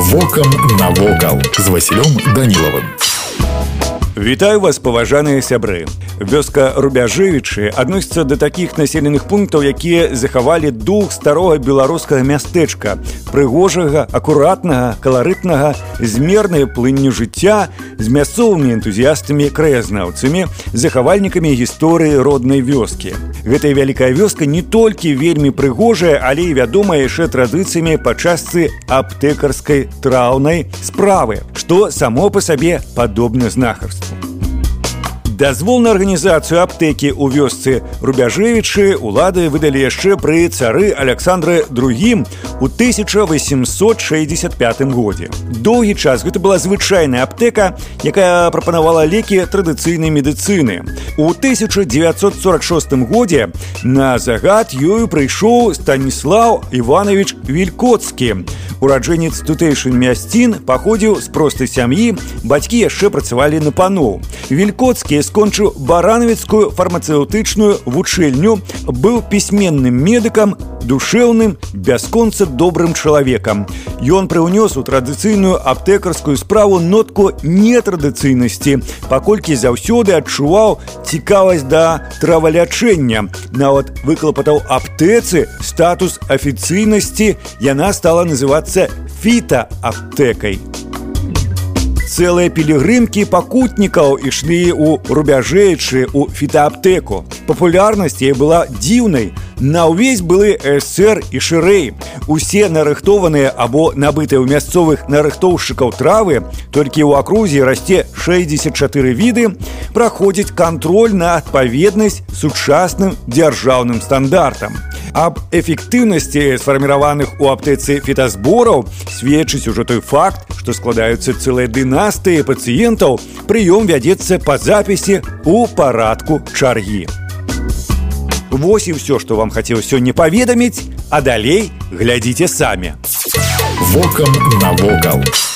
Вокам навокал з Васілём Данілавым. Вітаю вас паважаныя сябры. Вёска рубяжэвічы адносіцца да такіх населеных пунктаў, якія захавалі дух старога беларускага мястэчка, прыгожага, акуратнага, каларытнага, змернае плынню жыцця з мясцовымі энтузіястамі краязнаўцамі, захавальнікамі гісторыі роднай вёскі. Гэтая вялікая вёска не толькі вельмі прыгожая, але і вядомая яшчэ традыцыямі па частцы аптэкарскай траўнай справы, што само па сабе падобна знахарству. Дазвол на арганізацыю аптэкі ў вёсцы рубяжэвічы улады выдалі яшчэ пры цары Александры другім у 1865 годзе. Доўгі час гэта была звычайная аптэка, якая прапанавала лекі традыцыйнай медыцыны. У 1946 годзе на загад ёю прыйшоў Станіслав Іванович Вількоцкі. Ураджэнец тутэйшын мясцін паходзіў з простай сям'і, бацькі яшчэ працавалі на паноў. Вількоцкі скончыў баранавіцкую фармацэўтычную вучэльню, быў пісьменным медыкам, душэўным, бясконца добрым чалавекам. Ён прыўнёс у традыцыйную аптэкарскую справу нотку нетрадыцыйнасці, паколькі заўсёды адчуваў цікавасць да травалячэння. Нават выклапатаў аптэцы статус афіцыйнасці яна стала называцца фітааптэкай цэлыя пілігрымкі пакутнікаў ішлі ў рубяжэйчы у фітааптэку. Папулярнасць яе была дзіўнай. На ўвесь былы эсэр і шырэй. Усе нарыхтованыя або набытыя ў мясцовых нарыхтоўшчыкаў травы, толькі ў акрузе расце 64 віды, праходзіць кантроль на адпаведнасць сучасным дзяржаўным стандартам. Аб эфектыўнасці сфарміраваных у аптэцы фітазбораў сведчыць ужо той факт, што складаюцца цэлыя дынастыі пацыентаў, прыём вядзецца па запісе ў парадку чаргі. Вось і ўсё, што вам хацеў сёння паведаміць, а далей глядзіце самі. Вокам навокал.